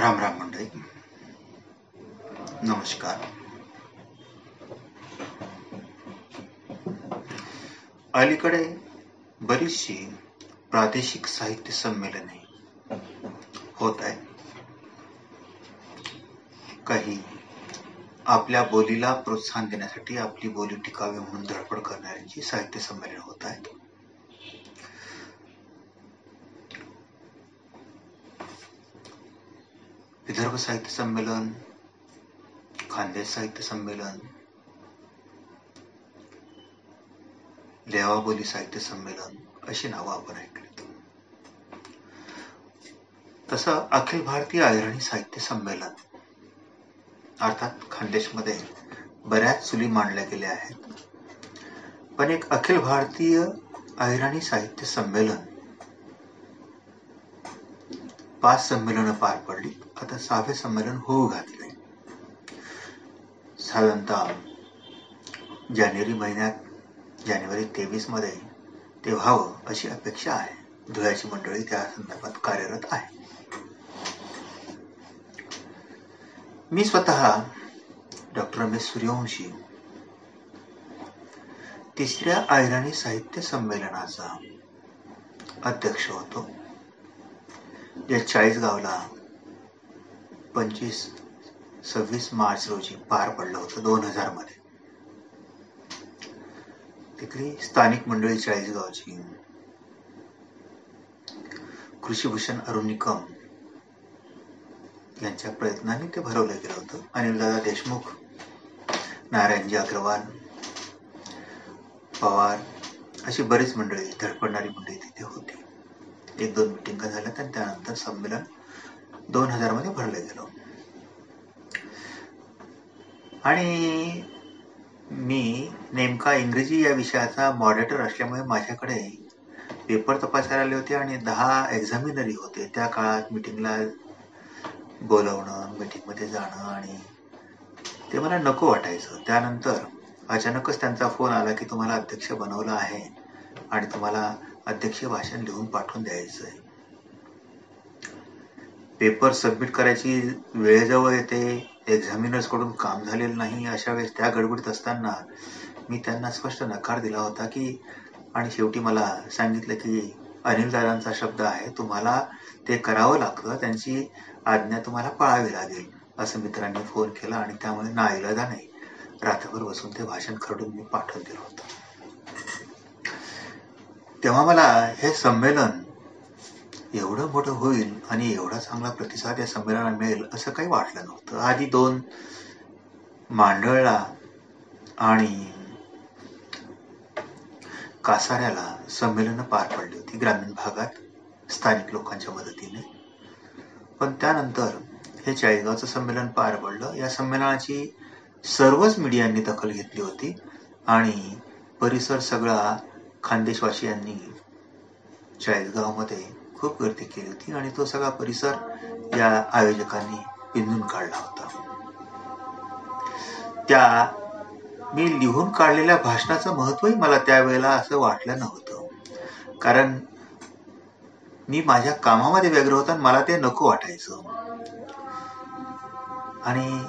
राम राम मंडळी. नमस्कार. अलीकडे बरीचशी प्रादेशिक साहित्य संमेलने होत आहे काही आपल्या बोलीला प्रोत्साहन देण्यासाठी आपली बोली टिकावी म्हणून धडपड करणाऱ्यांची साहित्य संमेलन होत आहेत. विदर्भ साहित्य संमेलन खानदेश साहित्य संमेलन देवाबोली साहित्य संमेलन अशी नावं आपण ऐकली तसं अखिल भारतीय अहिराणी साहित्य संमेलन अर्थात खानदेशमध्ये बऱ्याच चुली मांडल्या गेल्या आहेत. पण एक अखिल भारतीय अहिराणी साहित्य संमेलन पाच संमेलनं पार पडली. आता सहावे संमेलन होऊ घातले. साधारणतः जानेवारी महिन्यात जानेवारी तेवीसमध्ये ते व्हावं हो अशी अपेक्षा आहे. धुळ्याची मंडळी त्या संदर्भात कार्यरत आहे. मी स्वतः डॉक्टर रमेश सूर्यवंशी तिसऱ्या आयराणी साहित्य संमेलनाचा अध्यक्ष होतो. या चाळीसगावला पंचवीस सव्वीस मार्च रोजी पार पडलं होतं दोन हजारमध्ये. तिथली स्थानिक मंडळी चाळीसगावची. कृषीभूषण अरुण निकम यांच्या प्रयत्नाने ते भरवलं गेलं होतं. अनिलदादा देशमुख नारायणजी अग्रवाल पवार अशी बरीच मंडळी धडपडणारी मंडळी तिथे होती. एक दोन मिटिंग झाल्या आणि त्यानंतर संमेलन दोन हजारमध्ये भरलं गेलं आणि मी नेमका इंग्रजी या विषयाचा मॉडेटर असल्यामुळे माझ्याकडे पेपर तपासायला आले होते आणि दहा एक्झामिनरी होते. त्या काळात मिटिंगला बोलवणं मीटिंगमध्ये जाणं आणि ते मला नको वाटायचं. त्यानंतर अचानकच त्यांचा फोन आला की तुम्हाला अध्यक्ष बनवलं आहे आणि तुम्हाला अध्यक्षीय भाषण लिहून पाठवून द्यायचं आहे पेपर सबमिट करायची वेळेजवळ येते एक्झामिनर्सकडून काम झालेलं नाही अशा वेळेस त्या गडबडीत असताना मी त्यांना स्पष्ट नकार दिला होता की आणि शेवटी मला सांगितलं की अनिल दादांचा शब्द आहे तुम्हाला ते करावं लागतं त्यांची आज्ञा तुम्हाला पाळावी लागेल असं मित्रांनी फोन केला आणि त्यामुळे ना इलाजा नाही. रात्रभर बसून ते भाषण खरडून मी पाठवून दिलं होतं. तेव्हा मला हे संमेलन एवढं मोठं होईल आणि एवढा चांगला प्रतिसाद या संमेलनाला मिळेल असं काही वाटलं नव्हतं. आधी दोन मांडळला आणि कासाऱ्याला संमेलनं पार पडली होती ग्रामीण भागात स्थानिक लोकांच्या मदतीने. पण त्यानंतर हे चाळीसगावचं संमेलन पार पडलं. या संमेलनाची सर्वच मीडियांनी दखल घेतली होती आणि परिसर सगळा खानदेशवासियांनी चाळीसगावमध्ये खूप गर्दी केली होती आणि तो सगळा परिसर या आयोजकांनी पिंजून काढला होता. त्या मी लिहून काढलेल्या भाषणाचं महत्वही मला त्यावेळेला असं वाटलं नव्हतं. कारण मी माझ्या कामामध्ये व्यग्र होता आणि मला ते नको वाटायचं. आणि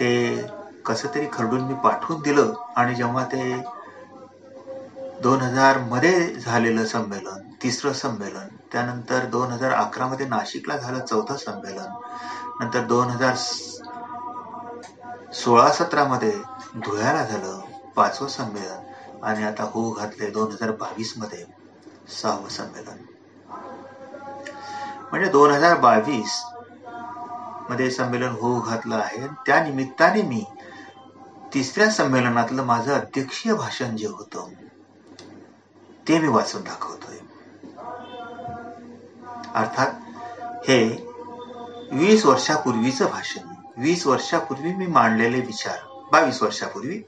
ते कसं तरी खरडून मी पाठवून दिलं आणि जेव्हा ते दोन हजारमध्ये झालेलं संमेलन तिसरं संमेलन त्यानंतर दोन हजार अकरा मध्ये नाशिकला झालं चौथं संमेलन. नंतर दोन हजार सोळा सतरा मध्ये धुळ्याला झालं पाचवं संमेलन. आणि आता होऊ घातले दोन हजार बावीसमध्ये सहावं संमेलन. म्हणजे दोन हजार बावीसमध्ये संमेलन होऊ घातलं आहे. त्या निमित्ताने मी तिसऱ्या संमेलनातलं माझं अध्यक्षीय भाषण जे होतं ते मी वाचून दाखवतोय. अर्थात हे वीस वर्षापूर्वीचं भाषण वीस वर्षापूर्वी मी मांडलेले विचार बावीस वर्षापूर्वी.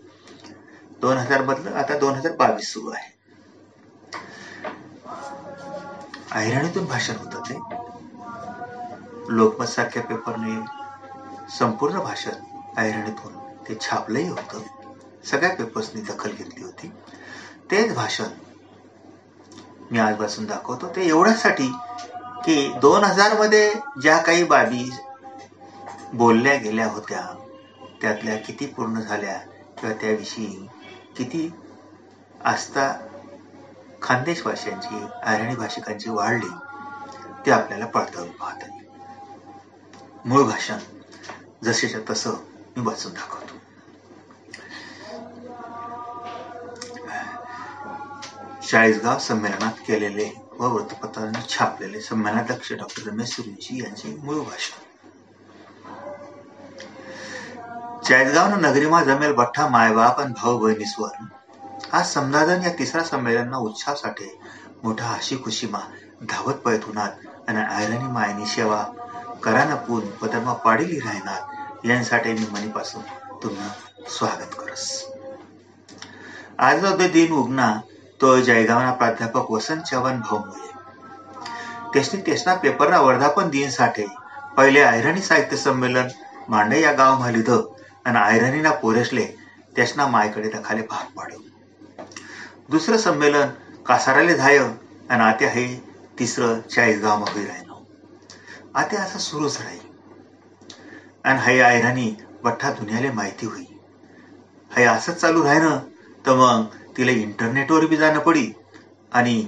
दोन हजार मधलं आता दोन हजार बावीस सुरू आहे. अहिराणीतून भाषण होतं ते. लोकमत सारख्या पेपरने संपूर्ण भाषण ऐरणीतून ते छापलंही होतं. सगळ्या पेपर्सनी दखल घेतली होती. तेच भाषण मी आजपासून दाखवतो. ते एवढ्यासाठी की दोन हजारमध्ये ज्या काही बाबी बोलल्या गेल्या होत्या त्यातल्या किती पूर्ण झाल्या किंवा त्याविषयी किती आस्था खानदेश भाषांची अरणी भाषिकांची वाढली ते आपल्याला पडताळून पाहत मूळ भाषण जसेच्या तसं मी वाचून दाखवतो. चाळीसगाव संमेलनात केलेले व वृत्तपत्रांनी छापलेले संमेलनाध्यक्ष डॉक्टर रमेश सुरेशी यांचे मूळ भाषण चाळीसगाव नगरीमा जमेल बठ्ठा मायबाप आणि भाऊ बहिणीस्वर आज समदादन या तिसरा संमेलन उत्साहासाठी मोठा हाशी खुशीमा धावत पळत होणार आणि आयरणी मायनी सेवा करान पून पदरमा पाडिली राहणार यांसाठी मी मनीपासून तुम्हाला स्वागत करस. आज दिन उगना तो जयगावना प्राध्यापक वसंत चवन भाऊ मुळे त्यासनी पेपरना वर्धापन दिनसाठी पहिले आयरणी साहित्य संमेलन मांडे या गाव मालिद आणि आयरनीना पोरेसले त्यासना मायकडे दखाले भाग पाडू दुसरं संमेलन कासाराले झाय आणि आता हे तिसरं चाळीसगावमध्ये राहिलो आता असं सुरूच राहील आणि हे आयरणी बठ्ठा दुनियाला माहिती होई. हे असंच चालू राहिलं तर मग तिला इंटरनेटवर बी जाणं पडी. आणि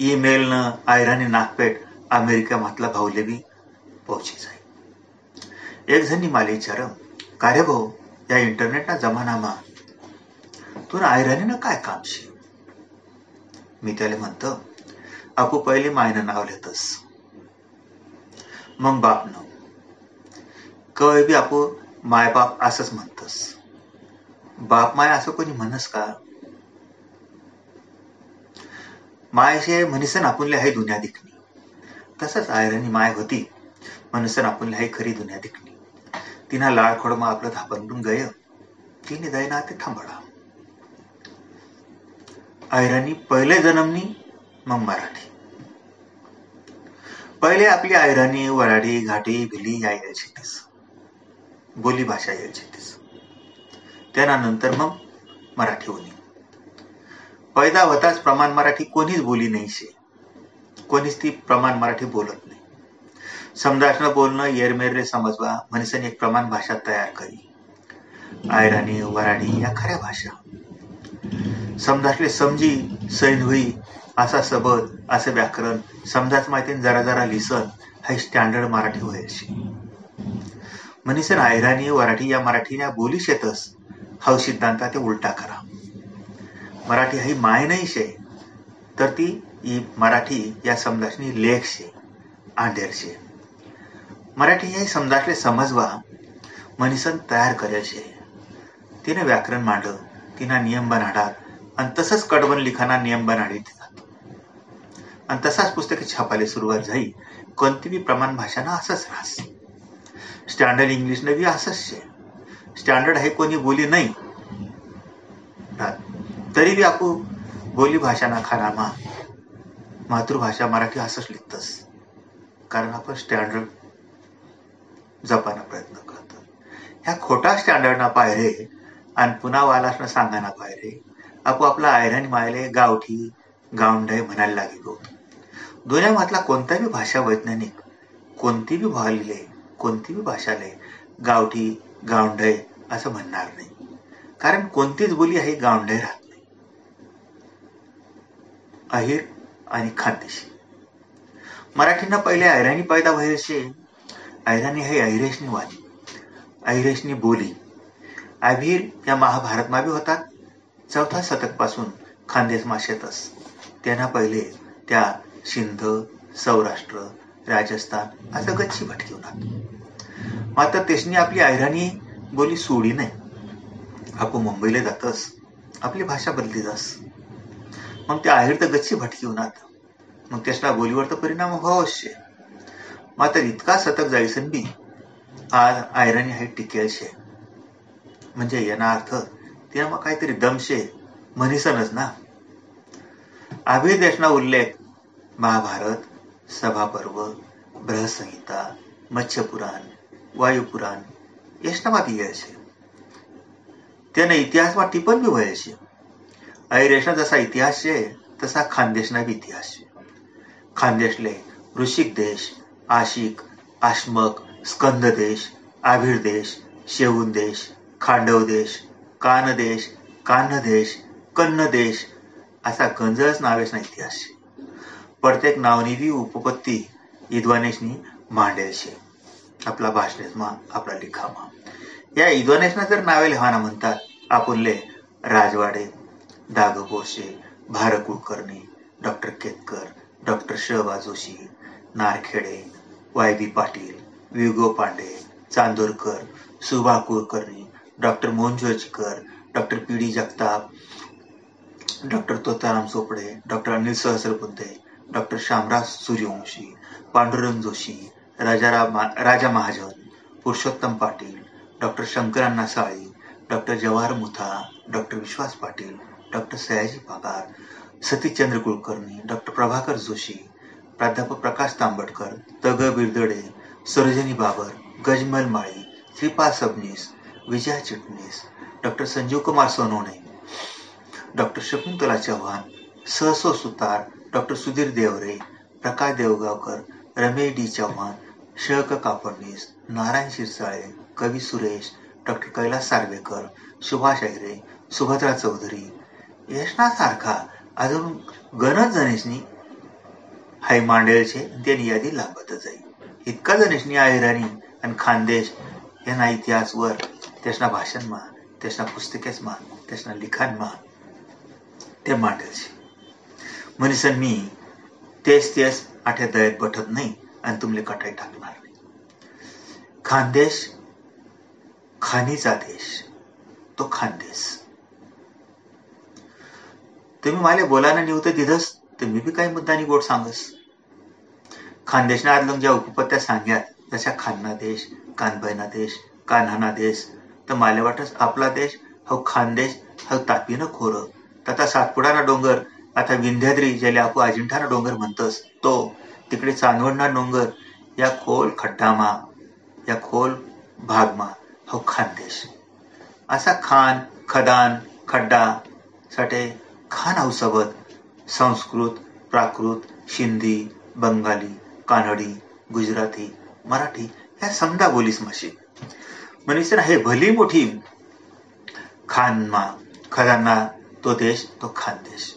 ईमेलनं आयराणी नागपेठ अमेरिका मातला भाऊले बी पोहोची जाईल एक जणी माले विचार रे भाऊ या इंटरनेटना जमानामा तू आयराणीनं काय काम शे? मी त्याला म्हणतो आपू पहिले मायनं नाव लिहतस मग बाप न बी आपू माय बाप असंच म्हणतस. बाप माय असं कोणी म्हणस का? मायशे म्हणसन आपण हाय दुन्या दिखणी. तसंच आयरणी माय होती म्हणसन आपण हाय खरी दुनिया दिखणी. तिना लाळ खोडमा आपलं धापंडून गय तिने दैना ते थांबडा. आयराणी पहिले जन्मनी मग मराठी. पहिले आपली आयराणी वराडी घाटी भिली या यायची तीस बोली भाषा यायची तीस त्यानंतर मग मराठी होणी. पैदा होताच प्रमाण मराठी कोणीच बोली नाही शे कोणीच ती प्रमाण मराठी बोलत नाही. समजासनं बोलणं येरमेरले समजवा म्हणसन एक प्रमाण भाषा तयार करी. आयराणी वराणी या खऱ्या भाषा. समजासले समजी सैन होई असा सबद असं व्याकरण समजाच माहिती जरा जरा लिसन हे स्टँडर्ड मराठी व्हायची. म्हणीसन आयराणी वराठी या मराठीने बोली शेतस हा सिद्धांत ते उलटा करा. मराठी ही माय नाही शे. तर ती ही मराठी या समजाशनी लेख शे आंडेर शे. मराठी हे समजाशले समजवा मनीसन तयार करेल शे. तिने व्याकरण मांड तिना नियम बनाडात आणि तसंच कडवण लिखाणा नियम बनाडी आणि तसाच पुस्तके छापायला सुरुवात झाली कोणती बी प्रमाण भाषाना असंच राहस स्टँडर्ड इंग्लिश नवी असंच शे. स्टँडर्ड हे कोणी बोली नाही. तरी बी आपू बोली भाषाना खानामा मातृभाषा मराठी असंच लिखतस. कारण आपण स्टँडर्ड जपायला प्रयत्न करतो. ह्या खोटा स्टँडर्डना पायरे आणि पुन्हा वालासनं सांगाना पायरे आपू आपला आयरन मायले गावठी गावंढय म्हणायला लागलो दुनियामधला कोणताही भाषा वैज्ञानिक कोणती बी भालीले कोणती बी भाषाले गावठी गावंडय असं म्हणणार नाही. कारण कोणतीच बोली आहे गावंडय राहत अहिर आणि खानदेशी. मराठींना पहिले ऐराणी पैदा व्हायचे ऐराणी हे ऐरेशनी वाणी. ऐरेशनी बोली. अभिर या महाभारतमा बी होतात चौथा शतकपासून खानदेश माशेतस त्यांना पहिले त्या सिंध सौराष्ट्र राजस्थान असं गच्ची भटकीवनात मात्र तेसनी आपली ऐराणी बोली सोडी नाही. आपण मुंबईला जातस. आपली भाषा बदली जास. मग त्या आहेर तर गच्ची भटकीवनात मग त्याच्या बोलीवर तर परिणाम अवश्य. मात्र इतका सतक जायसन बी आज आयरणी टिकेल शे म्हणजे याना अर्थ तिला मग काहीतरी दमशे म्हणीसनच ना. अभिदेशना उल्लेख महाभारत सभापर्व बृहसंहिता मत्स्यपुराण वायुपुराण यशनामाती यायचे. त्याने इतिहासमा टिपण बी व्हायचे. ऐरेशना जसा इतिहास છે તસા ખાનદેશના બી ઇતિહાસ છે ખાનદેશલે ऋषिक देश आशिक आश्मक स्कंद देश आभिर देश शेवून देश खांडव देश कानदेश कान्हदेश कन्नदेश असा गंजच नावेच ना इतिहास प्रत्येक नावनी उपपत्ती विद्वानेशनी मांडेल शे आपला भाषणेतमा आपला लिखामा या इद्वानेशना जर नावे लिहाना म्हणतात आपुनले राजवाडे दाग बोरशे भार कुलकर्णी डॉक्टर केतकर डॉक्टर शहबा जोशी नारखेडे वाय बी पाटील विगो पांडे चांदोरकर सुभा Kulkarni doctor मोहनजोजीकर doctor P D Jagtap doctor Totaram Chopde doctor Anil Sahasrabuddhe doctor Shamraj Suryavanshi Pandurang Joshi Rajaram Raja Mahajan Purushottam Patil doctor शंकरांना Sali doctor Jawahar Mutha doctor Vishwas Patil doctor Sayaji Pagar Satishchandra Kulkarni doctor Prabhakar Joshi प्राध्यापक प्रकाश तांबडकर तग Birdade Sarojini Babar Gajmal Mali Shripad Sabnis Vijaya Chitnis doctor Sanjeev Kumar Sonawane doctor Shakuntala Chavan सहसो Sutar doctor Sudhir Deore Prakash Deogaonkar Ramesh D Chavan शक कापडणीस नारायण शिरसाळे कवी Suresh doctor Kailas Sarvekar Subhash Ahire Subhadra Chaudhari यशनासारखा अजून गणच जणेशनी हाय मांडेलचे त्यांनी यादी लांबतच जाई. इतका जणेशनी आहिराणी आणि खानदेश यांना इतिहासवर त्यासना भाषणमा त्यासना पुस्तकेसमा त्यासना लिखाणमा ते मांडेलचे. म्हणसन मी तेच तेच आठे दयात बठत नाही आणि तुमले कटाई टाकणार नाही खानदेश खानीचा देश तो खानदेश. तुम्ही मला बोलायला निवत दिधस तर मी बी काही मुद्दानी गोड सांगस. खानदेशना आदलं ज्या उपपत्त्या सांग्यात जशा खान्ना देश कानबैना देश कान्हाना देश तर माले वाटस आपला देश हो खानदेश हो तापीनं खोर. तथा सातपुडाना डोंगर आता विंध्याद्री ज्याला आपू अजिंठाना डोंगर म्हणतस तो तिकडे चांदवडना डोंगर या खोल खड्डामा या खोल भागमा हो खानदेश. असा खान खदान खड्डा साठे खान हौसबत संस्कृत प्राकृत शिंदी बंगाली कानडी गुजराती मराठी ह्या समजा बोलीस माशी. म्हणीसर हे भली मोठी खानमा खजाना तो देश तो खानदेश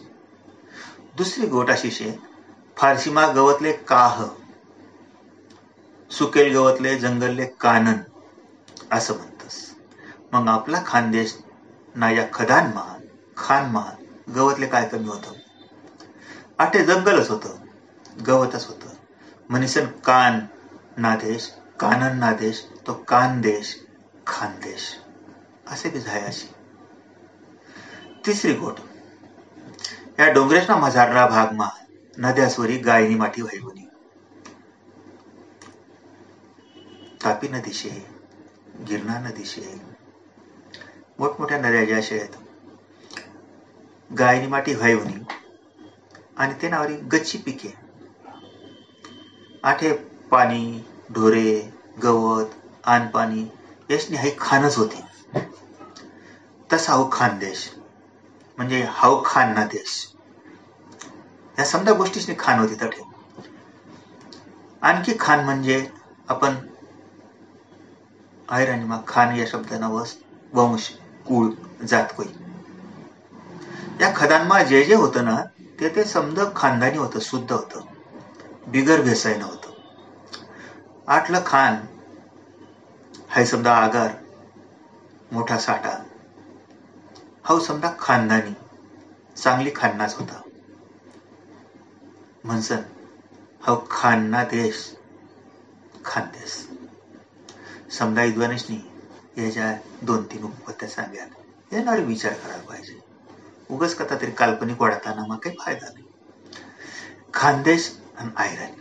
दुसरी गोट अशी शे फारशीमा गवतले काह सुकेल गवतले जंगलले कानन असं म्हणतस. मग आपला खानदेश ना या खदानमा खानमा गवतले काय कमी होतं? आठे जंगलच होतं. गवतच होतं. म्हणीसन कान नादेश कानन नादेश तो कानदेश खानदेश असे बी झायाशी तिसरी गोट. या डोंगरेशना मझारला भागमा नद्यास्वरी गायनी माठी व्हायवनी तापी नदीशे गिरणा नदीशे मोठमोठ्या नद्या ज्या आहेत गायनी माटी व्हायवनी आणि ते नावारी गच्ची पिके. आठे पाणी ढोरे गवत आणपाणी याशनी हाई खानच होती. तसा हो खानदेश म्हणजे हाव खान ना देश. या समजा गोष्टीची खान होती तठे. आणखी खान म्हणजे आपण मा खान या शब्दाना वस वंश कुळ जात कोई. त्या खदानमा जे जे होतं ना ते ते समज खानदानी होतं शुद्ध होतं. बिगर भेसाय नव्हतं. आठलं खान हाय समजा आगार मोठा साठा. हा समजा खानदानी चांगली खान्नाच होता. म्हणसन हा खान्ना देश खानदेश समजा विद्वानेशनी याच्या दोन तीन उपपत्त्या सांग्यात येणार विचार करायला पाहिजे. उगच कथा तरी काल्पनिक वाढताना मग काही फायदा नाही. खानदेश आणि आयरन.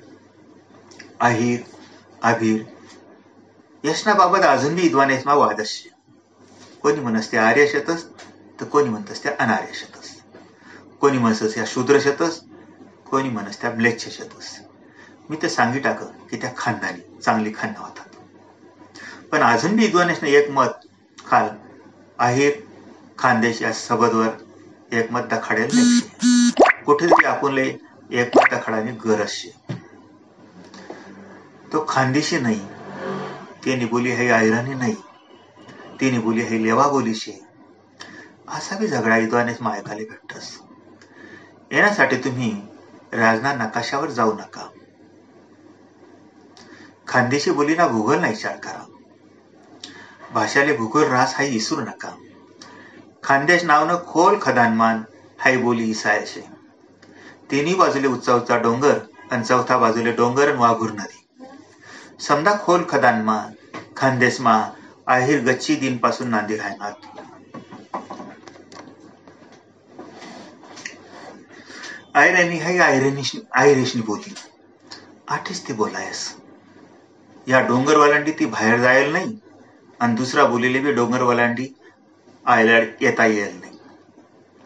अहिर अभिर यशनाबाबत अजून बी विद्वानेशमा वादस्य कोणी म्हणस ते आर्य शेतस तर कोणी म्हणतस त्या अनार्य शेतस. कोणी म्हणतस या शूद्र शेतस कोणी म्हणस त्या म्लेच्छ शेतस. मी ते सांगी टाक की त्या खानदानी चांगली खांना होतात पण अजून बी विद्वानेशने एक मत खाल आहिर खानदेश या सबदवर एक मत दखाडेल कुठे तरी आपण एक मत दखाडाने गरज तो खानदेशी नाही. तेनी बोली हे आयराणी नाही. तिने बोली हे लेवा बोलीशी. असा बी झगडा इद्वानेच मायकाले भेटतस. येण्यासाठी तुम्ही राजना नकाशावर जाऊ नका. खानदेशी बोलीना भूगोल नाही विचार करा भाषाले भूगोल रास हाई इसरू नका. खानदेश नावनं खोल खदानमान हाय बोली इसायशे तिन्ही बाजूले उच्चा उच्चा डोंगर आणि चौथा बाजूले डोंगर आणि वाघूर नदी. समजा खोल खदानमा खानदेशमा आहिर गच्ची दिनपासून नांदी राहणार आयरनी हाय आयरनिश आयरिशनी बोली. आठीच ती बोलायस. या डोंगरवालांडी ती बाहेर जायला नाही आणि दुसरा बोलिले बी डोंगरवालांडी आयला येता येईल नाही.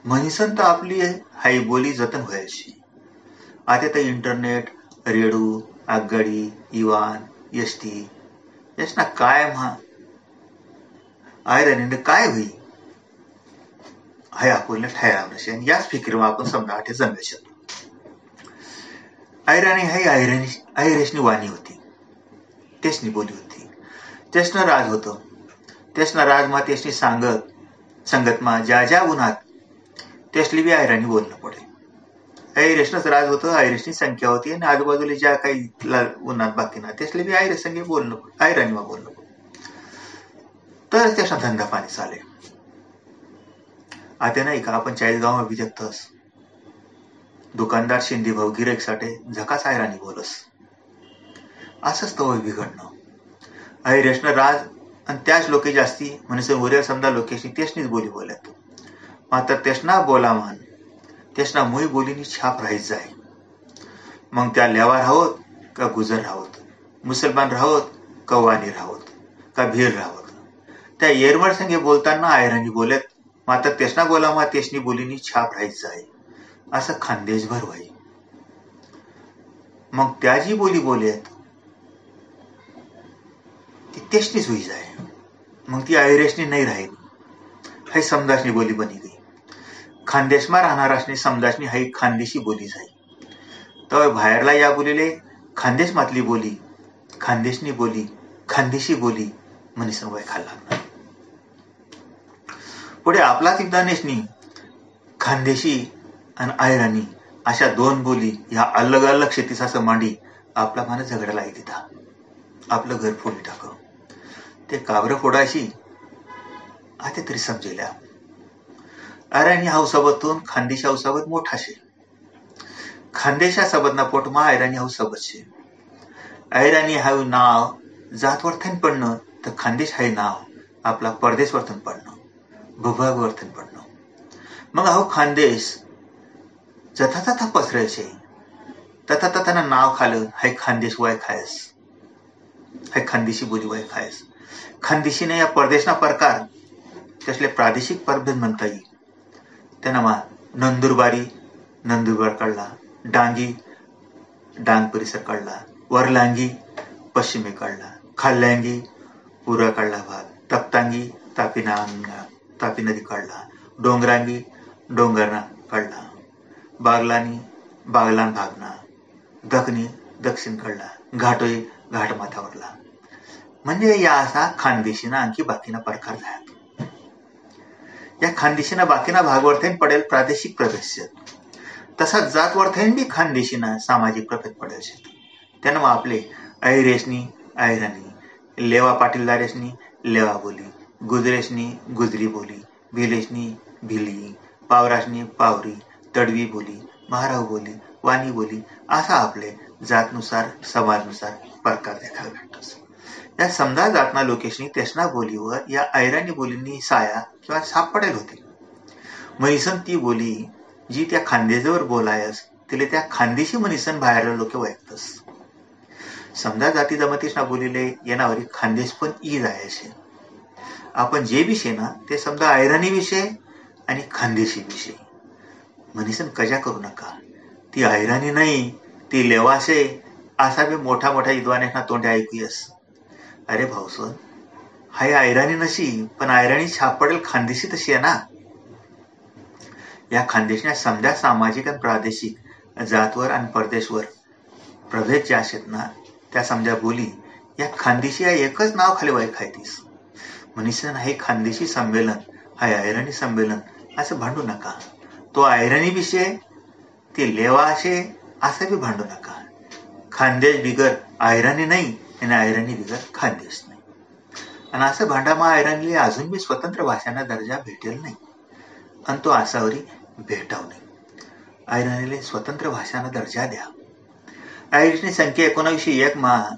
म्हणीसन तर आपली हाई बोली जतन व्हायची. आता तर इंटरनेट रेडू आगगाडी इवान एस टी ना काय म्हा? आयरनीने काय होई? हाय आपल्याला ठायराव नसे आणि याच फिकिरमा आपण समजा आठे शकतो. आयराणी हाय आयरणी आयरेशनी वाणी होती. तेसनी बोली होती. तेसनं राज होतं. तेसनं राजमा तेसनी सांगत संगतमा ज्या ज्या उन्हात त्यासली बी आयराणी बोलणं पडे आयरेशनच राज होतं आयरेशनी संख्या होती आणि आजूबाजूला ज्या काही उन्हात बाकी ना त्यासले बी आयरे संगे बोलणं आयराणीमा बोलणं तर त्याचा धंदा पाणी चालेल. आता नाही का आपण चाळीसगाव बी देखतस दुकानदार शिंदे भाऊ गिरेक साठे झकास आयराणी बोलस. असंच तो बिघडणं. आयरेशनं राज आणि त्याच लोके जास्ती म्हणजे उर्या समजा लोकेशनी तेसनीच बोली बोलत मात्र तेसना बोला म्हण तेसना मुई बोलीनी छाप राहायचं आहे मग त्या लेवा राहोत का गुजर राहोत? मुसलमान राहोत का वाणी राहोत? का भीर राहोत? त्या येरमड संगे बोलताना आयराणी बोलत मात्र तेसना बोला मा तेसनी बोलीनी छाप राहायचं आहे असं खानदेशभर व्हाई मग त्याची बोली बोलत ती तेसनीच होई जाय. मग ती आयरेशनी नाही राहील. हाय समजासनी बोली बनी गई. खानदेशमा राहणारासनी समजासनी हाई खानदेशी बोली जाई तर बाहेरला या बोलीले खानदेशमातली बोली खानदेशनी बोली खानदेशी बोली म्हणीसन वय खाल्ला. पुढे आपलाच एकदा खानदेशी आणि आयराणी अशा दोन बोली ह्या अलग अलग शेतीचा मांडी आपला मान झगडायला येते आपलं घर फोडी टाक. ते काबर फोडायची. आता तरी समजेल्या आयराणी हाऊसाबतून खानदेशी हौसाबत मोठा शे. खानदेशा सबदना पोटमा आयराणी हाऊसोबत शे. ऐराणी हाऊ नाव जात वर्थन पडणं तर खानदेश हाय नाव आपला परदेश वर्थन पडणं भूभाग वर्थन पडणं. मग अहो खानदेश जथा तथा पसरायचे तथा तथाना नाव खालं हाय खानदेश वय खायस. हाय खानदेशी बोली वय खायस. खानदेशीने या परदेशना प्रकार. त्यासले प्रादेशिक परभेद म्हणता येईल. त्यांना नंदुरबारी नंदुरबार काढला. डांगी डांग परिसर काढला. वरलांगी पश्चिमे काढला. खाल्ल्यांगी पुरा काढला भाग. तप्तांगी तापीना तापी नदी काढला. डोंगरांगी डोंगरना काढला. बागलानी बागलान भागना. दखनी दक्षिण काढला. घाटोई घाट माथावरला म्हणजे या असा खानदेशीना आणखी बाकीना प्रकार झाला. या खानदेशीना बाकीना भागवर्थेन पडेल प्रादेशिक प्रदेश तसा जात वर्थेन बी खानदेशीना सामाजिक प्रभेद पडेल त्यानं मग आपले ऐरेशनी ऐराणी लेवा पाटीलदारेशनी लेवा बोली गुजरेशनी गुजरी बोली भिलेशनी भिली पावराशनी पावरी तडवी बोली महाराव बोली वाणी बोली असा आपले जातनुसार समाजनुसार प्रकार देखायला भेटतो या समजा जातना लोकेशनी तेसना बोलीवर या ऐराणी बोलींनी साया किंवा साप पडेल होती. म्हणीसन ती बोली जी त्या खानदेजवर बोलायस तिले त्या खानदेशी म्हणीसन बाहेरला लोक वैकतस समजा जाती जमातीशना बोलीले बोलिले येणावरी खानदेश पण ई जायचे आपण जे विषय ना ते समजा ऐराणी विषय आणि खानदेशी विषय. म्हणीसन कजा करू नका. ती ऐराणी नाही ती लेवाशे असा बी मोठा मोठा विद्वानेसना तोंडे ऐकूयस. अरे भाऊसन हाय आयराणी नशी पण आयराणी छाप पडेल खानदेशी तशी आहे ना? या खानदेशच्या समजा सामाजिक आणि प्रादेशिक जातवर आणि परदेशवर प्रभेद ज्या आहेत ना त्या समजा बोली या खानदेशी या एकच नाव खाली वाई खायतीस. मनीषन हे खानदेशी संमेलन हाय आयराणी संमेलन असं भांडू नका. तो ऐरणी विषय ते लेवा असे असं बी भांडू नका. खानदेश बिगर ऐराणी नाही आणि आयरणी बिगर खाद्यच नाही. आणि असं भांडामा आयरनली अजून बी स्वतंत्र भाषांना दर्जा भेटेल नाही. आणि तो आसावरी भेटाव नाही. आयरनीले स्वतंत्र भाषांना दर्जा द्या. आयरिशनी संख्या एकोणावीसशे एक मा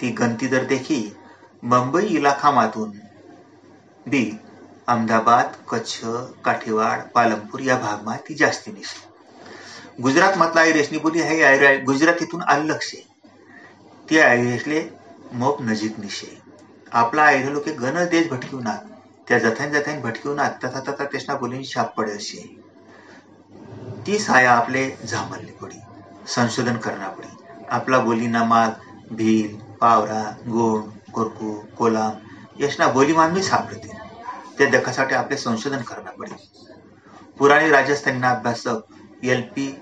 ती गंती दर देखी मुंबई इलाखामातून बी अहमदाबाद कच्छ काठीवाड पालमपूर या भागमा ती जास्ती निसली गुजरात मधला आयरेशनी बोली आहे गुजरातीतून अलग आहे. ते आयरेशले मोप नजीक निशे. आपला आयरे लोके गण देश भटकिवनात त्या जथाईन जथान भटकिवनात तथा तथा तेसना बोलीन छाप पडे असे. ती साया आपले झामलली पडी. संशोधन करणार पडी. आपला बोलीना माग भील पावरा गोंड कोरकू कोलाम यशना बोलीमान मी सापडते त्या दखासाठी आपले संशोधन करणार पडे. पुराणी राजस्थानी अभ्यासक एल पी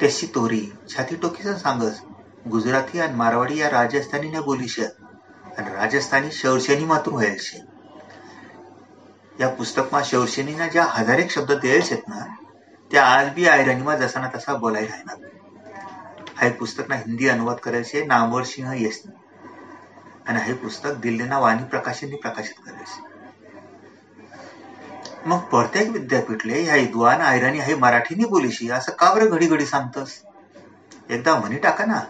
टेसी तोरी छाती टोकीसन सांगस गुजराती आणि मारवाडी या राजस्थानीने बोलीश आणि राजस्थानी शौरसेनी मात्र व्हायल शे. या पुस्तकમાં शौरसेनीना ज्या हजार एक शब्द द्यायला आहेत ना त्या आज बी आयराणीमा जसा ना तसा बोलाय राहणार हे पुस्तकना हिंदी अनुवाद करायचे नामवर सिंह येस. आणि हे पुस्तक दिल्लीना वाणी प्रकाशननी प्रकाशित करायचे मग प्रत्येक विद्यापीठले ह्या विद्वान आयराणी हे मराठीने बोलीशी असं का बरं घडी घडी सांगतस? एकदा म्हणी टाका ना.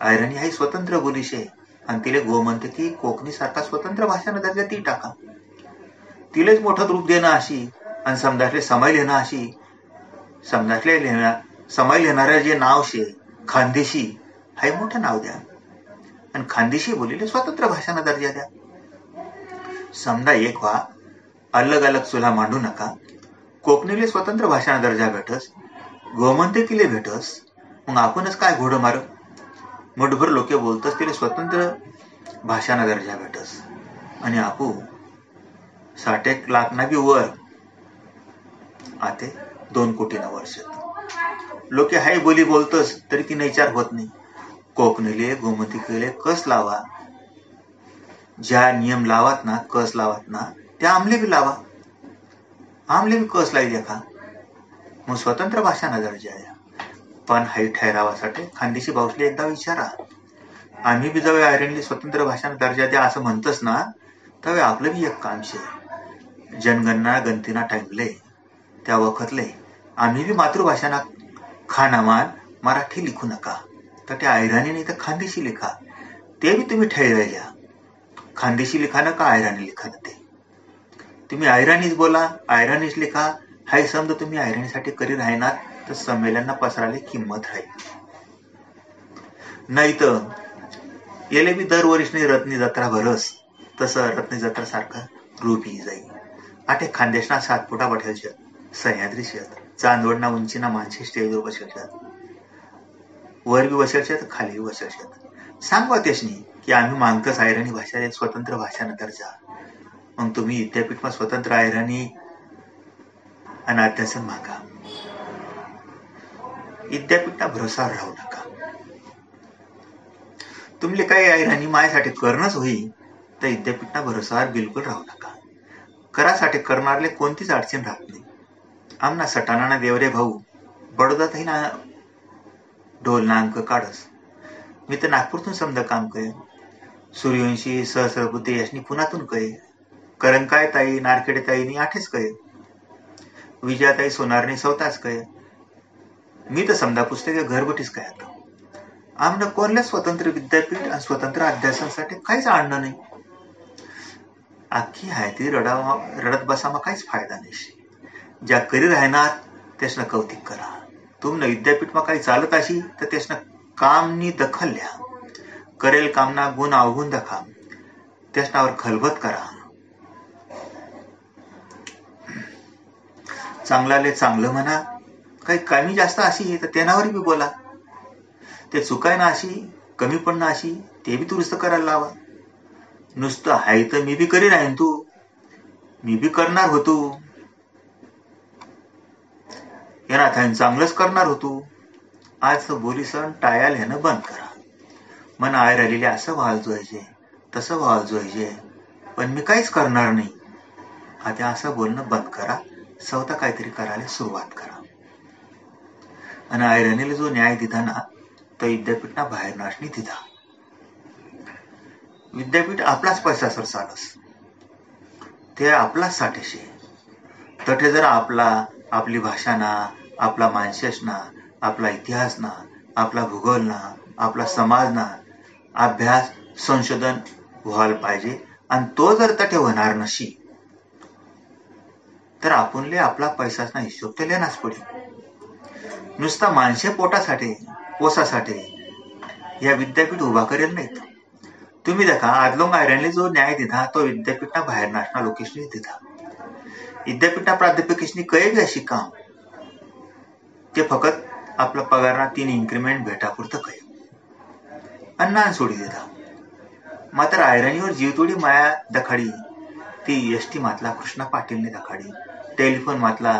आयरणी हाई स्वतंत्र बोलीशे. आणि तिले की कोकणी सारखा स्वतंत्र भाषानं दर्जा ती टाका. तिलेच मोठं रूप देणं अशी आणि समजातले समय लिहिणं अशी. समजातले लिहिणं समय लिहिणाऱ्या जे नाव शे खानदेशी हे मोठं नाव द्या. आणि खानदेशी बोलीले स्वतंत्र भाषांना दर्जा द्या. समजा एक व्हा अलग अलग चुला मांडू नका. कोकणीले स्वतंत्र भाषांना दर्जा भेटस. गोमंतकीले भेटस. मग आपणच काय घोडं मारू? मुठभर लोके बोलतस तिला स्वतंत्र भाषाना दर्जा भेटस. आणि आपू साठेक लाख ना बी वर. आते दोन कोटीना वर्ष लोके हाय बोली बोलतस तरी तिने विचार होत नाही. कोकणीले गोमतीकले कस लावा? ज्या नियम लावात ना कस लावात ना त्या आमले बी लावा. आमले बी कस लाई देखा मग स्वतंत्र भाषा ना दर्जा द्या. पण हाई ठहरावासाठी खानदेशी भाऊसले एकदा विचारा. आम्ही बी जवळ आयरनली स्वतंत्र भाषा दर्जा द्या असं म्हणतोच ना तवे आपलं बी एक काम शे. जनगणना गणतीना टाईमले त्या वखतले. आम्ही बी मातृभाषांना खानामान मराठी लिखू नका. तर त्या आयराणी नाही तर खानदेशी लिखा. ते बी तुम्ही ठेवायला खानदेशी लिखा का आयराणी लिखा ते. तुम्ही आयराणीच बोला आयराणीच लिखा. हाय समजा तुम्ही आयराणीसाठी करी राहणार? तर संमेलना पसरायला किंमत राहील नाही तर येले बी दरवर्षी रत्नी जत्रा भरस तसं रत्नी जत्रा सारखं रूप ही जाईल आठे खानदेशना सात फुटा बठेल शेत सह्याद्री शेत चांदवडना उंचीना मानसी स्टेजवर बसेल शेत वर बी बसेल शेत खाली बी बसेल शेत सांगवा त्याशनी की आम्ही मानकस आयराणी भाषा एक स्वतंत्र भाषा दर्जा. मग तुम्ही विद्यापीठमा स्वतंत्र आयराणी आणि अध्यासन मागा. विद्यापीठना भरोसावर राहू नका. तुमले काही आयराणी मायासाठी करणंच होई तर विद्यापीठना भरोसावर बिलकुल राहू नका. करासाठी करणारले कोणतीच अडचण राहत नाही. आमना सटाणा देवरे भाऊ बडोदातही ना ढोल अंक काढस. मी तर नागपूरतून समजा काम कळे सूर्यवंशी सहस्रबुद्धी याशनी पुण्यातून कळे करंकाय ताई नारखेडे ताईनी आठेच कळे विजयाताई सोनारने सवताच कळे मी तर समजा पुस्तके घरबटीच काय आता आमनं कोणल्या स्वतंत्र विद्यापीठ आणि स्वतंत्र अध्यासनासाठी काहीच आणणं नाही. आखी आहे ती रडा रडत बसामा काहीच फायदा नाही. ज्या करी राहणार त्यासनं कौतिक करा. तुमनं विद्यापीठमा काही चालत अशी तर त्यासनं कामनी दखल लिहा करेल कामना गुण अवगुण दखा. त्यासनावर खलबत करा. चांगलाले चांगलं म्हणा काही कमी जास्त अशी तर त्यानावर बी बोला. ते चुकाय ना अशी कमी पण ना अशी ते बी दुरुस्त करायला लावा. नुसतं आहे तर मी बी करीन आहे तू. मी बी करणार होतो. येणार चांगलंच करणार होतो. आज बोली सण टायाल ह्यानं बंद करा. मन आय राहिलेले असं व्हायला जोयचे तसं व्हायला जोयचे पण मी काहीच करणार नाही. आता असं बोलणं बंद करा. स्वतः काहीतरी करायला सुरुवात करा. आणि आयरनीला जो न्याय दिधा ना विद्यापीठना बाहेर नाशनी दिधा विद्यापीठ आपलाच पैसा सर चालस. ते आपलाच साठेशे. तठे जर आपला आपली भाषा ना आपला माणसेस ना आपला इतिहास ना आपला भूगोल ना आपला समाज ना अभ्यास संशोधन व्हायला पाहिजे. आणि तो जर तठे होणार नशी तर आपणले आपला पैसाचा हिशोब तर लेनाच पडेल नुसता माणसे पोटासाठी पोसासाठी. या विद्यापीठ उभा करेल नाहीत. तुम्ही देखा आदलोंग आयरनले जो न्याय दिधा तो विद्यापीठना बाहेर नॅशनल लोकेशनी दिधा. विद्यापीठना प्राध्यापकेशनी कळे बी अशी काम ते फकत आपला पगारना तीन इन्क्रीमेंट भेटापुरतं कळे अन्नान सोडी दिधा. मात्र आयरनीवर जीवतोडी माया दखाडी ती एस टी मातला कृष्णा पाटीलने दखाडी टेलिफोन मातला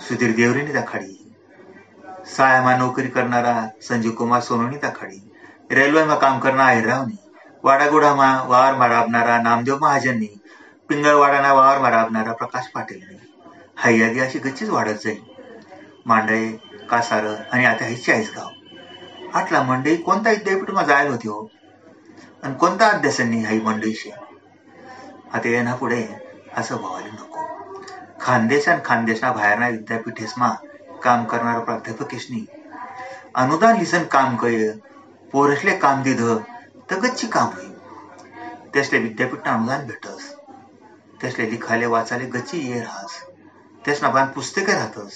सुधीर देवरीने दखाडी. सायमा नोकरी करणारा संजीव कुमार सोनोनी तखाडी रेल्वेमा काम करणार आहेरावनी वाडागुडामा वावर मारावणारा नामदेव महाजननी पिंगळवाडाना वावर मारावणारा प्रकाश पाटीलनी. हय्यादी अशी गच्चीच वाढत जाईल. मांडळे कासार आणि आता हे चाळीस गाव. आटला मंडळी कोणता विद्यापीठमा जायला होती हो? आणि कोणता अध्यासांनी हाई मंडळीशी आता येणार पुढे असं व्हावायला नको. खानदेश आणि खानदेशा बाहेरना विद्यापीठेसमा काम करणारा प्राध्यापकेशनी अनुदान लिसन काम कय पोरसले काम दिध तगतची गच्ची काम होईल त्यासले विद्यापीठना अनुदान भेटस. त्यासले लिखाले वाचाले गच्ची ये राहस. त्यासना बांध पुस्तके राहतस.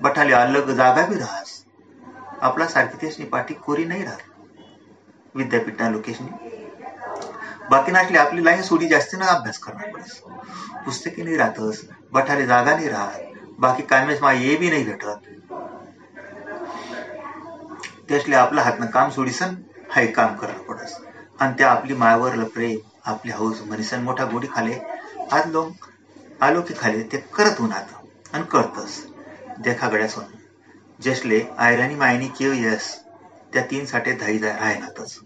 बठाले अलग जागा बी राहस. आपला सारखी त्यासनी पाठी कोरी नाही राहत. विद्यापीठना लोकेशनी. बाकी नाटले आपली लाईन सोडी जास्त ना अभ्यास करणार पडस. पुस्तके नाही राहतस. बठाले जागा नाही राहत. बाकी कामेस मा ये बी नाही भेटत त्यासले आपलं हातनं काम सोडीसन हाय काम करायला पडस आणि त्या आपली मायावर प्रेम आपली हौस म्हणीसन मोठा गोडी खाले आज लोक आलो की खाले ते करत उन्हात आणि करतस. देखा गड्यासून जसले आयराणी मायनी केव यस त्या तीन साठे धाई राहनातच.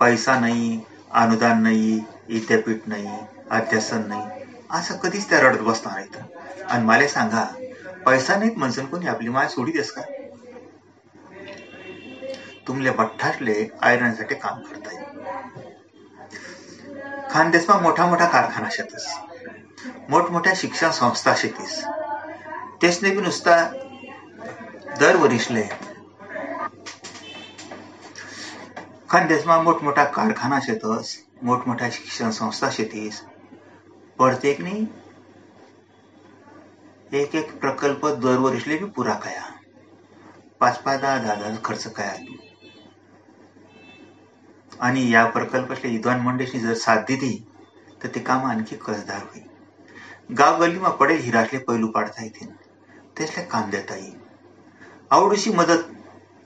पैसा नाही अनुदान नाही विद्यापीठ नाही अध्यासन नाही. असं कधीच त्या रडत बसणार आहेत आणि मला सांगा पैसा नाहीत म्हणसन कोणी आपली माय सोडी देस का? तुमले बठ्ठासले आयरनसाठी काम करता येईल खानदेशमा मोठा मोठा कारखाना शेतस. मोठमोठ्या शिक्षण संस्था शेतीस. तेचने बी नुसता दर वरिसले खानदेशमा मोठमोठा कारखाना शेतस मोठमोठ्या शिक्षण संस्था शेतीस. प्रत्येकनी एक एक प्रकल्प दरवर्षीले बी पुरा कया. पाच पाच दहा दहा दहा खर्च कया आणि या प्रकल्पातल्या विद्वान मंडळीशी जर साथ दिली तर ते काम आणखी कसदार होईल. गाव गल्लीमा पडेल हिरातले पैलू पाडता येतील. त्यासले काम देता येईल. आवडीशी मदत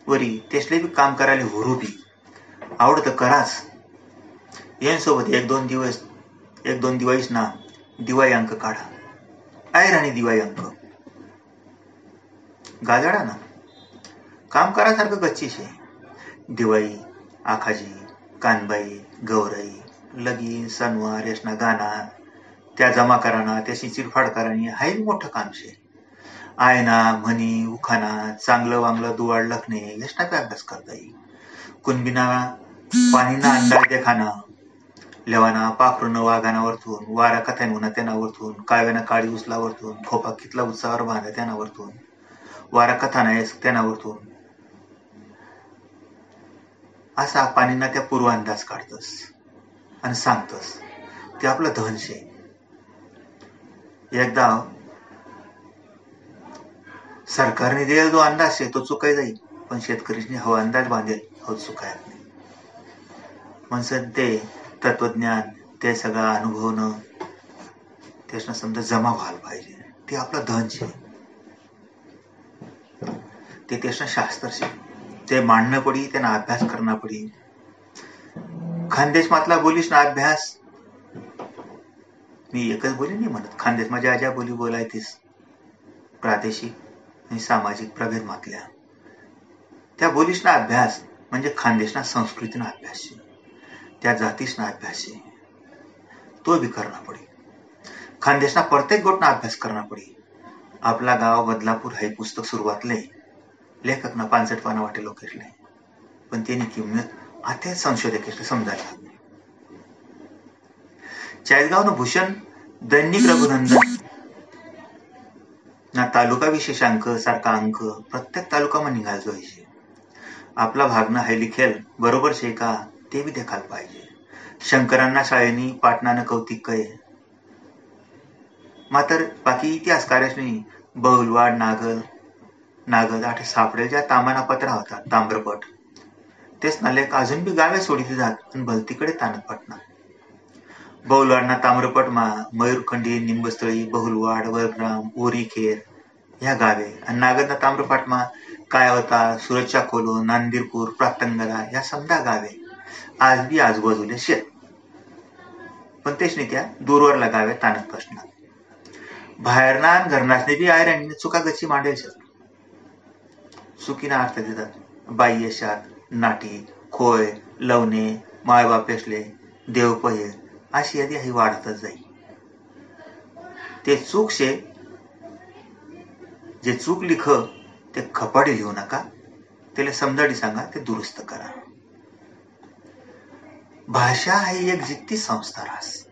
वरी त्यासले बी काम करायला हुरू बी. आवड तर कराच. यांसोबत एक दोन दिवस एक दोन दिवाळीस ना दिवाळी अंक काढा. आहे राणी दिवाळी अंक गाजाडा ना? काम करासारखं गच्चीशे दिवाळी आखाजी कानबाई गौराई लगीन सणवार यशना गाना त्या जमा कराना त्याशी चिरफाड करानी हाही मोठं काम शे. आयना म्हणी उखाना चांगलं वांगलं दुवाड लखणे यशना पे अभ्यास करता येईल. कुणबिना पाणीना अंदाज देखाना लेवाना पाखरून वाघाना वरतून वारा कथान उन्हा त्यांना वरतून काव्यानं काळी उचला वरतून खोपा कितला उत्साहावर बांधा त्यांना वरतून वारा कथाना त्यांना वरतून असा पाणींना त्या पूर्व अंदाज काढतस आणि सांगतस ते आपलं धन शे. एकदा सरकारने दिलेला जो अंदाज आहे तो चुकाय जाईल पण शेतकरीने हवा अंदाज बांधेल हो चुकायत नाही म्हणसन ते तत्वज्ञान ते सगळं अनुभवणं त्याच्यानं समजा जमा व्हायला पाहिजे. ते आपलं धन शे. ते त्याचं शास्त्र शे. ते मांडणं पडी त्यांना अभ्यास करणं पडी. खानदेश मातला बोलीस ना अभ्यास? मी एकच बोली नाही म्हणत. खानदेश माझ्या आज्या बोली बोलायतीस प्रादेशिक आणि सामाजिक प्रभेद मातल्या त्या बोलीस ना अभ्यास. म्हणजे खानदेशना संस्कृतीना अभ्यास त्या जातीसना अभ्यास तो बी करना पडी खानदेशना प्रत्येक गोटना अभ्यास करना पडी आपला गाव बदलापूर हे पुस्तक सुरुवातले लेखकना पानसट पाना वाटे लोक पण त्यांनी किंमत आता संशोधक समजायला चाळीसगावनं भूषण दैनिक रघुनंदन. ना तालुका विशेषांक सारखा अंक प्रत्येक तालुकाમાં निघाल पाहिजे आपला भागना है लिखेल बरोबर शे का? ते बी देखायला पाहिजे. शंकरांना शाळेनी पाटणानं कौतिक कये मात्र बाकी इतिहासकारांनी बहुलवाड नागल नागल आठ सापडेल ज्या तामाना पत्रा होता ताम्रपट. तेच नालेक अजून बी गावे सोडित जात आणि भलतीकडे ताणत पटना बहुलवाडना ताम्रपटमा मयूरखंडी निंबस्थळी बहुलवाड वरग्राम ओरीखेर ह्या गावे आणि नागदना ताम्रपाटमा होता सुरतच्या कोलो नांदीरपूर प्रातंगला या समजा गावे. आज बी आजूबाजूले शेत. पण तेच नाही त्या दूरवर लगावे ताणत बसणार. बाहेरना घरनासने बी आयर आणि चुकागची मांडेल चुकीना अर्थ देतात. बाई यशात नाटी खोय लवणे मायबापेसले देवपहे अशी यादी ही वाढतच जाईल ते चूक शे जे चूक लिख ते खपाडी लिहू नका. त्याला समजाडी सांगा ते दुरुस्त करा. भाषा ही एक जित्ती संस्था रास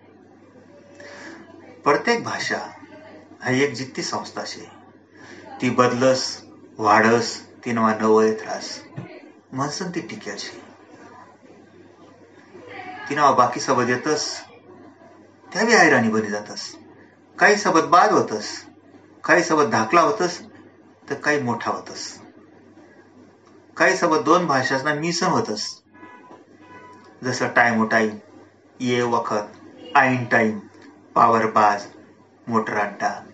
प्रत्येक भाषा ही एक जित्ती संस्था शे. ती बदलस वाढस ती नवा नवयत रास म्हणसन ती टिक्या शे. ती नाव बाकी सबद येतस त्या बी हैराणी बनी जातस. काही सबद बाद होतस काही सबद धाकला होतस तर काही मोठा होतस. काही सबद दोन भाषांना मिसन होतस. जसं टाइम टाईम ये वखत आईन टाईम पावर बाज मोटर अड्डा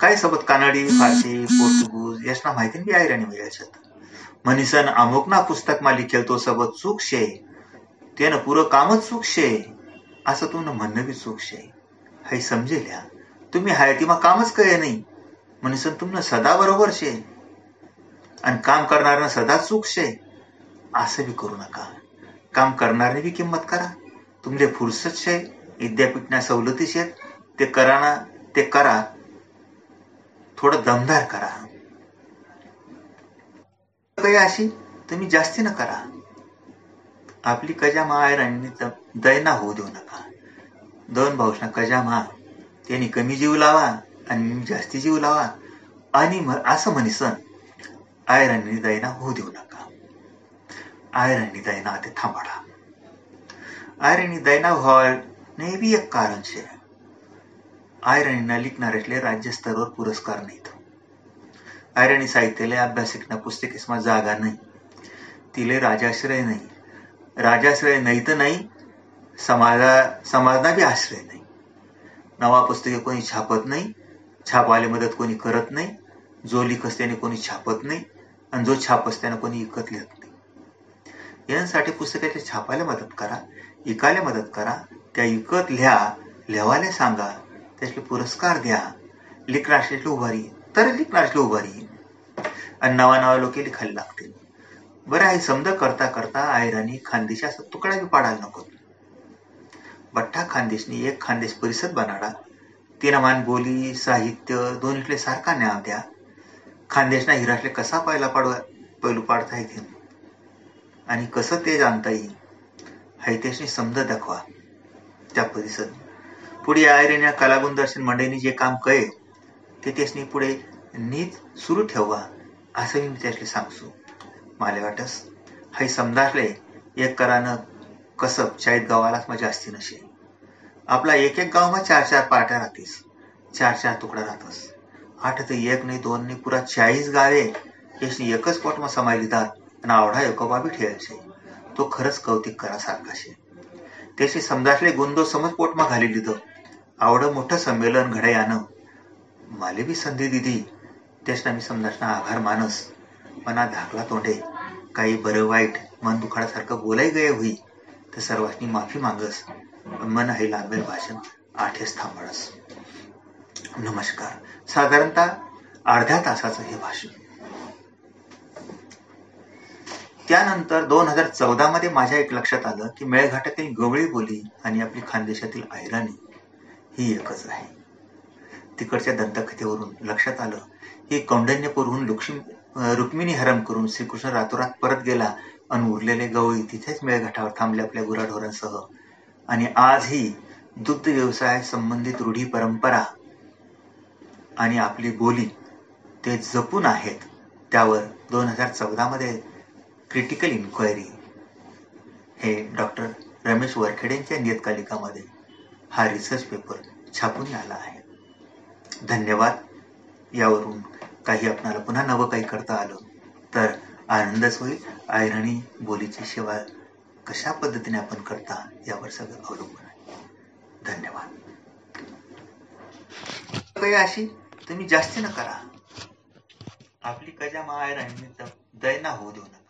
काही सबद कानडी फारसी पोर्तुगूज यासना माहिती बी आयराणी मिळायच्यात मनीसन अमुक ना पुस्तक मा लिखेल तो सबद चूक शे. त्यानं पुरं कामच चूक शे. असं तुमनं म्हणणं बी चूक शे. हाय समजेल्या. तुम्ही हाय ती मग कामच कळे नाही मनीसन तुमनं सदा बरोबर शे. आणि काम करणारनं सदा चूक शे. असं बी करू नका. काम करणारने बी किंमत करा. तुमले फुरसत शे विद्यापीठना सवलती शेत ते कराना ते करा. थोडं दमदार करा. काही अशी तुम्ही जास्ती न करा. आपली कजा महाराणी दयना होऊ देऊ नका. दोन भाऊसना कजा महा त्यांनी कमी जीव लावा आणि जास्ती जीव लावा. आणि असं म्हणीसन आयरांनी दयना होऊ देऊ नका. आयरांनी दैना ते थांबाडा। आयरांनी दैना व्हावणे बी एक कारण शे। आयराणीना लिखणाऱ्यातले राज्य स्तरावर पुरस्कार नाहीत। आयराणी साहित्याला अभ्यासिकना पुस्तकेसमा जागा नाही। तिले राजाश्रय नाही। राजाश्रय नाही तर नाही समाजा समाजना बी आश्रय नाही। नवा पुस्तके कोणी छापत नाही छापाले मदत कोणी करत नाही जो लिखस त्याने कोणी छापत नाही आणि जो छापस त्याने कोणी विकत लिहत नाही। यांसाठी पुस्तकाचे छापायला मदत करा इकायला मदत करा त्या इकत लिहा लिहावायला सांगा त्याचे पुरस्कार द्या. लिखणाऱ्याची उभारी तर लिखणाऱ्याची उभारी. आणि नवा नवा लोक लिखायला लागतील. बरं आहे समज करता करता आयरानी खानदेशा तुकडा बी पाडायला नको बठ्ठा खानदेशनी एक खानदेश परिषद बनाडा. तिनमान बोली साहित्य दोन्हीतले सारखा न्याव द्या. खानदेशना हिरासले कसा पायला पाडवा पैलू पाडता येतील? आणि कसं ते जाणता येईल हैतेशनी समज दाखवा. त्या परिसर पुढे आयरेण्या कलागुण मंडळींनी जे काम कळे ते त्यासनी पुढे नीट सुरू ठेवा असं मी त्यासले सांगसू मला वाटस हाय समजासले एक करानं कसब चाळीत गावालाच मजा असती नशे आपला एक एक गावमा चार चार पार्ट्या राहतीस चार चार तुकडा राहतस. आठ तर एक नाही दोन नाही पुरा चाळीस गावे यासनी एकच पोटमा समायली दात आणि आवडा एकोबा बी ठेवायचे तो खरंच कौतिक करासारखा शे त्याशी समजासले गुंदो समज पोटमा घाली लिहितं. आवडं मोठं संमेलन घडयानं माले बी संधी दिदी त्यासना मी समजाशना आभार मानस. मना धाकला तोंडे. काही बरं वाईट मन दुखाडासारखं बोलाय गय होई. तर सर्वांनी माफी मागस. मन हे लांबेल भाषण. आठेच थांबळस नमस्कार. साधारणतः अर्ध्या तासाचं हे भाषण. त्यानंतर दोन हजार चौदा मध्ये माझ्या एक लक्षात आलं की मेळघाटातील गवळी बोली आणि आपली खानदेशातील ऐराणी ही एकच आहे. तिकडच्या दंतकथेवरून लक्षात आलं की कौंडण्यपूरहून लक्ष्मी रुक्मिणी हरम करून श्रीकृष्ण रातोरात परत गेला आणि उरलेले गवळी तिथेच मेळघाटावर थांबले आपल्या गुराढोरांसह. आणि आजही दुग्ध व्यवसाय संबंधित रूढी परंपरा आणि आपली बोली ते जपून आहेत त्यावर दोन हजार चौदामध्ये क्रिटिकल इन्क्वायरी हे डॉक्टर रमेश वरखेडेंच्या नियतकालिकामध्ये हा रिसर्च पेपर छापून आला आहे. धन्यवाद. यावरून काही आपणाला पुन्हा नवं काही करता आलं तर आनंदच होईल आयरणी बोलीची सेवा कशा पद्धतीने आपण करता यावर सगळं अवलंबून आहे. धन्यवाद. काही अशी तुम्ही जास्ती न करा. आपली कजा मा दैना होऊ देऊ नका.